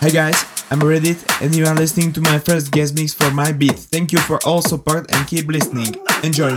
Hi guys, I'm Reddit and you are listening to my first guest mix for MyBeat. Thank you for all support and keep listening. Enjoy!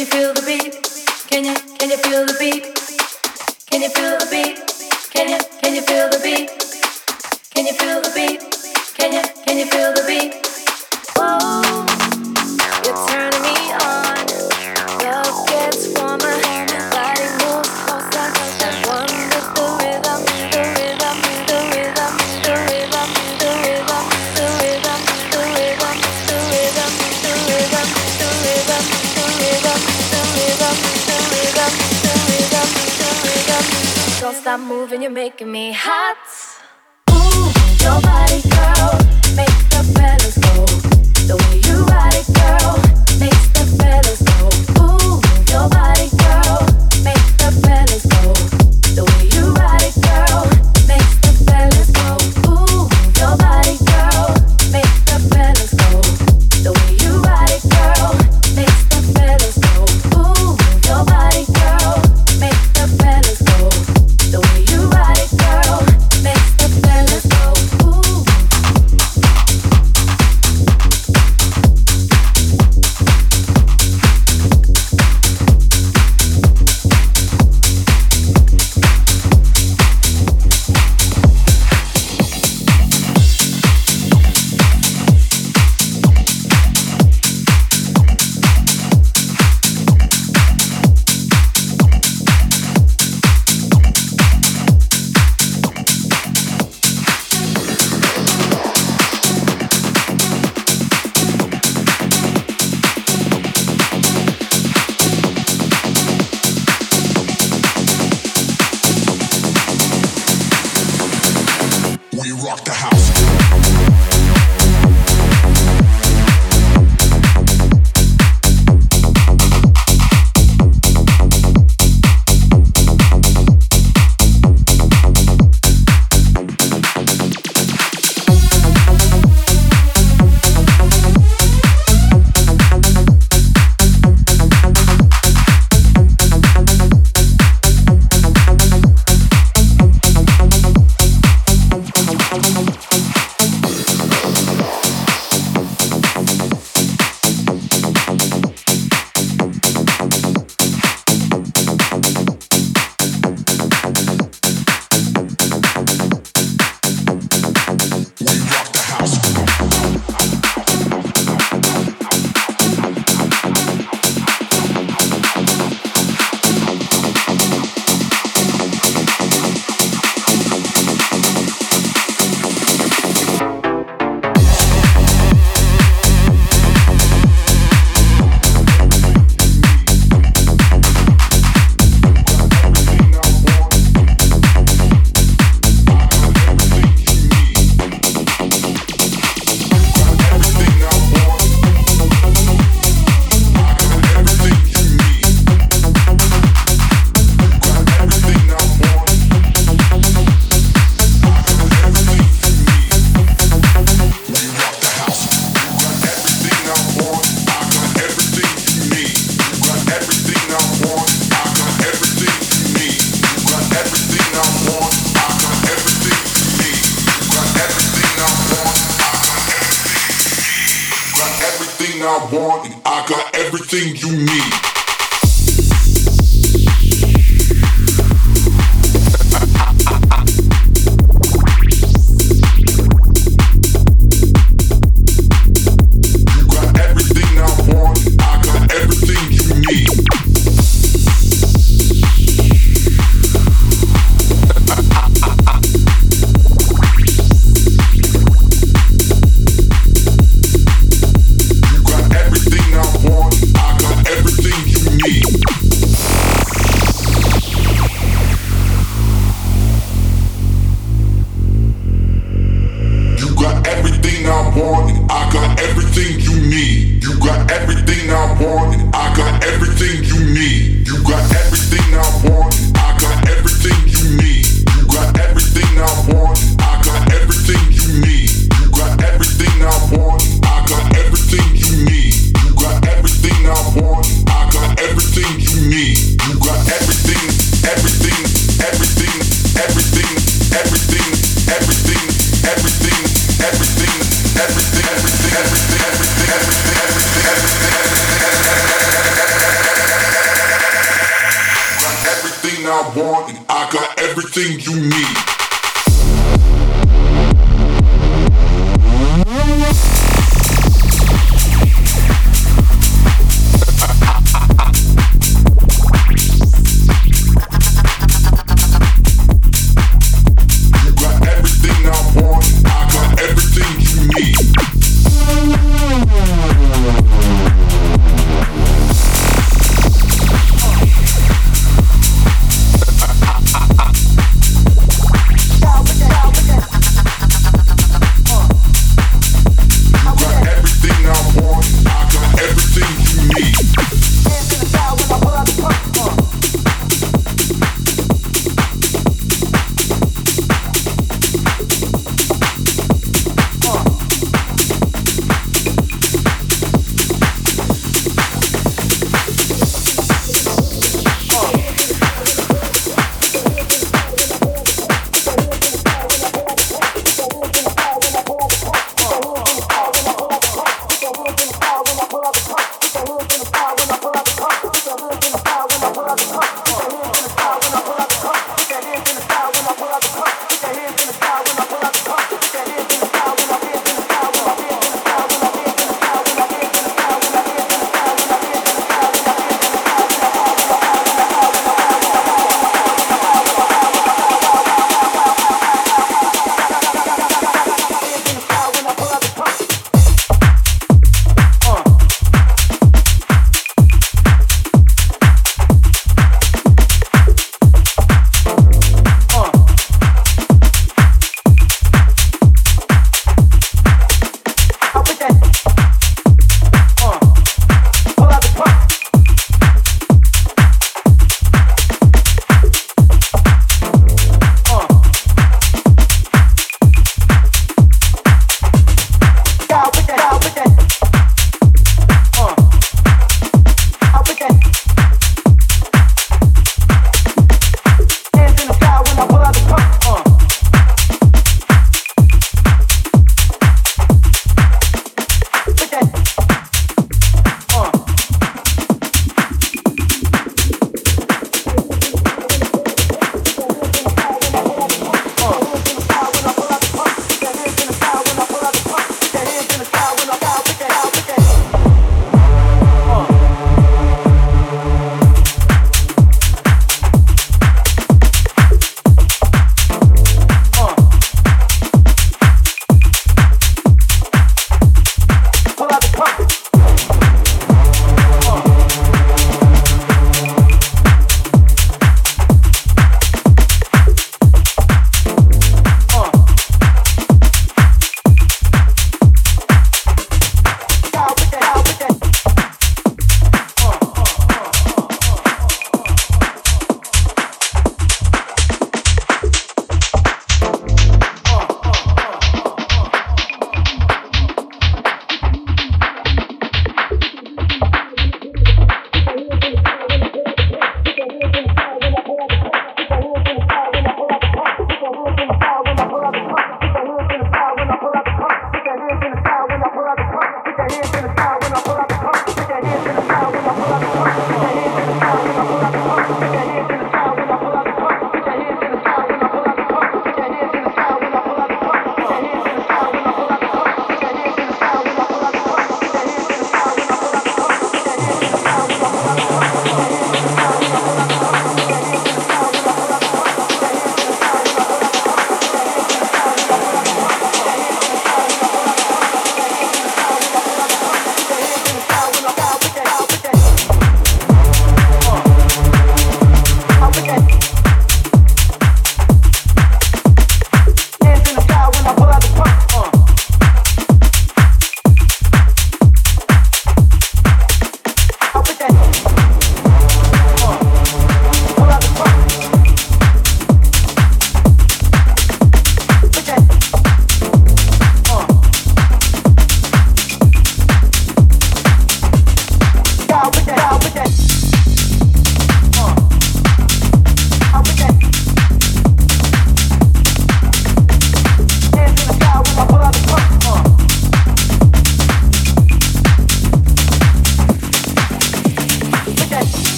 you feel the beat? Can you can you feel the beat? Can you feel the beat? Can you can you feel the beat? Can you feel the beat? Can you can you feel the beat? stop moving, you're making me hot. Ooh, your body, girl, makes the fellas go. The way you ride it, girl, makes the fellas go. Ooh, your body, girl, makes the fellas go. The way you ride it, girl. I want, and I got everything you need.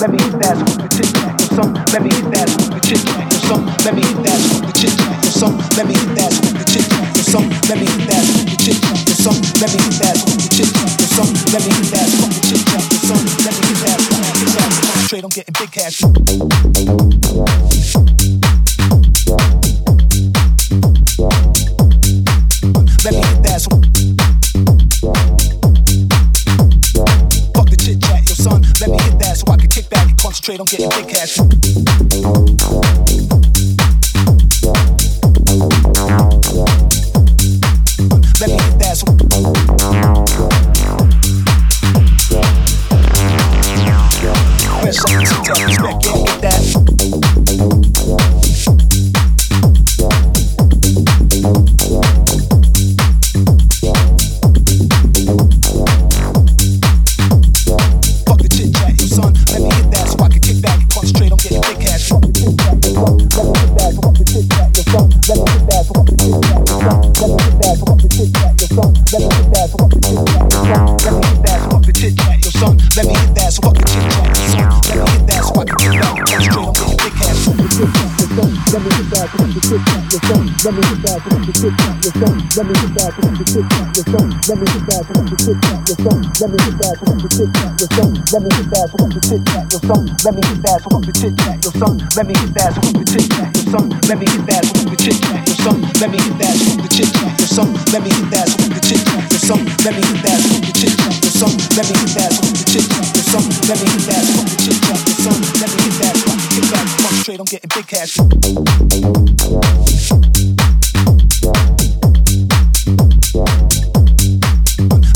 let me hit that with the chit chat. Some, let me hit that with the chit chat. Some, let me hit that with the chit chat. Some, let me hit that with the chit chat. Some, let me hit that with the chit chat. Some, let me hit that with the chit chat. Some, let me hit that with the chit chat. Some, let me hit that with chit chat. Straight, I'm getting big cash. let me get back on the kick back the phone, let me get back on the kick back the phone, let me get back on the kick back the phone, let me get back on the kick back the phone, let me get back on the kick back the phone, let me get back on the kick back the phone, let me get back on the kick back the phone, let me get back on the kick back the phone, let me get back on the kick back the phone, let me get back on the kick back the phone, let me get back on the kick back the phone, let me get back on the kick back the phone, let me get back on the kick back the phone, straight I'm getting big cash.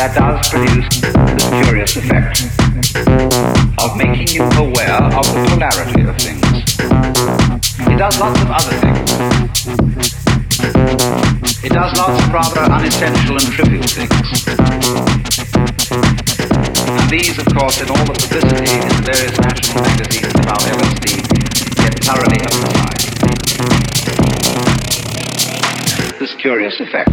that does produce the curious effect of making you aware of the polarity of things. It does lots of other things. It does lots of rather unessential and trivial things. And these, of course, in all the publicity in the various national magazines about LSD, get thoroughly amplified. This curious effect.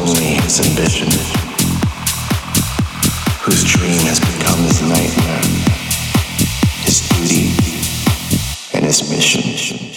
only his ambition, whose dream has become his nightmare, his duty, and his mission.